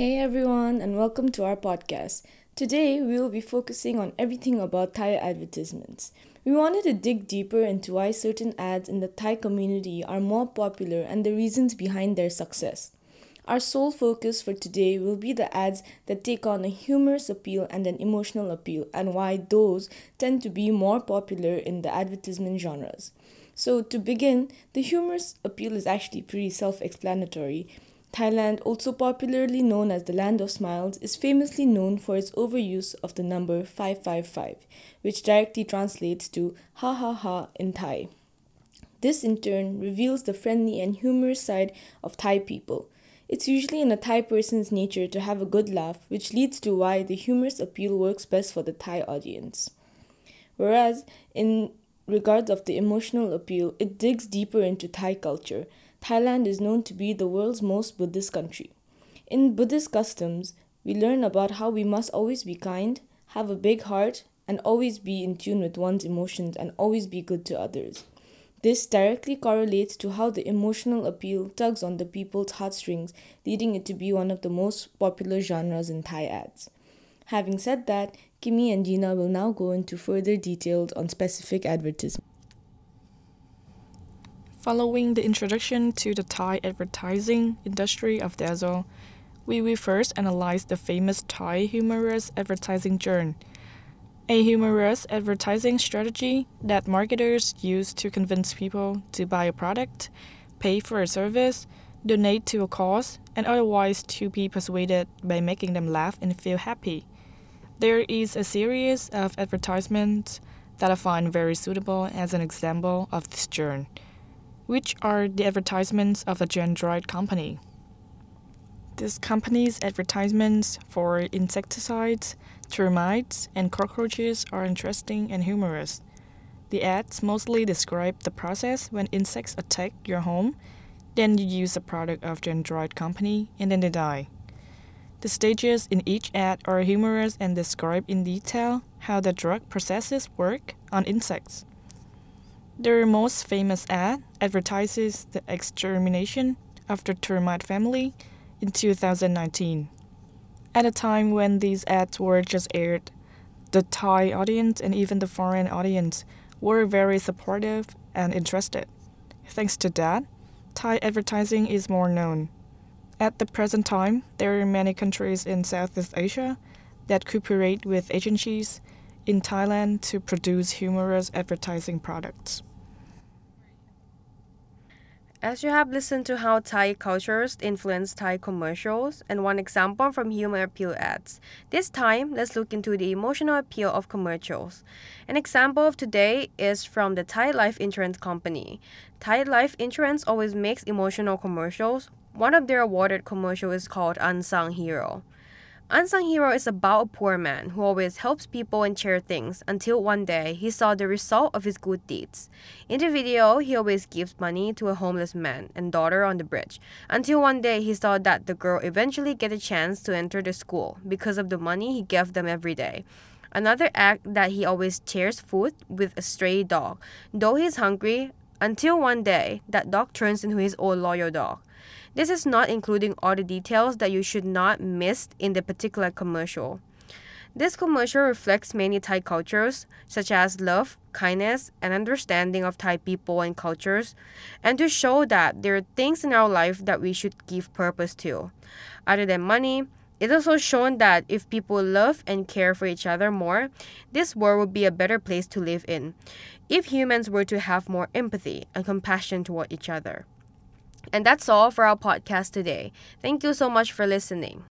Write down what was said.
Hey everyone, and welcome to our podcast. Today we will be focusing on everything about Thai advertisements. We wanted to dig deeper into why certain ads in the Thai community are more popular and the reasons behind their success. Our sole focus for today will be the ads that take on a humorous appeal and an emotional appeal, and why those tend to be more popular in the advertisement genres. So, to begin, the humorous appeal is actually pretty self explanatory Thailand, also popularly known as the Land of Smiles, is famously known for its overuse of the number 555, which directly translates to ha ha ha in Thai. This in turn reveals the friendly and humorous side of Thai people. It's usually in a Thai person's nature to have a good laugh, which leads to why the humorous appeal works best for the Thai audience. Whereas, in regards of the emotional appeal, it digs deeper into Thai culture, Thailand is known to be the world's most Buddhist country. In Buddhist customs, we learn about how we must always be kind, have a big heart, and always be in tune with one's emotions and always be good to others. This directly correlates to how the emotional appeal tugs on the people's heartstrings, leading it to be one of the most popular genres in Thai ads. Having said that, Kimi and Gina will now go into further details on specific advertisements. Following the introduction to the Thai advertising industry of Deasyl, we will first analyze the famous Thai humorous advertising journey, a humorous advertising strategy that marketers use to convince people to buy a product, pay for a service, donate to a cause, and otherwise to be persuaded by making them laugh and feel happy. There is a series of advertisements that I find very suitable as an example of this journey which are the advertisements of the Chaindrite company. This company's advertisements for insecticides, termites, and cockroaches are interesting and humorous. The ads mostly describe the process when insects attack your home, then you use the product of Chaindrite company, and then they die. The stages in each ad are humorous and describe in detail how the drug processes work on insects. Their most famous ad advertises the extermination of the termite family in 2019. At a time when these ads were just aired, the Thai audience and even the foreign audience were very supportive and interested. Thanks to that, Thai advertising is more known. At the present time, there are many countries in Southeast Asia that cooperate with agencies in Thailand to produce humorous advertising products. As you have listened to how Thai cultures influence Thai commercials and one example from humor appeal ads, this time let's look into the emotional appeal of commercials. An example of today is from the Thai Life Insurance Company. Thai Life Insurance always makes emotional commercials. One of their awarded commercials is called Unsung Hero. Unsung Hero is about a poor man who always helps people and share things until one day he saw the result of his good deeds. In the video, he always gives money to a homeless man and daughter on the bridge until one day he saw that the girl eventually get a chance to enter the school because of the money he gave them every day. Another act that he always shares food with a stray dog, though he's hungry, until one day that dog turns into his old loyal dog. This is not including all the details that you should not miss in the particular commercial. This commercial reflects many Thai cultures, such as love, kindness, and understanding of Thai people and cultures, and to show that there are things in our life that we should give purpose to. Other than money, it also shown that if people love and care for each other more, this world would be a better place to live in. If humans were to have more empathy and compassion toward each other. And that's all for our podcast today. Thank you so much for listening.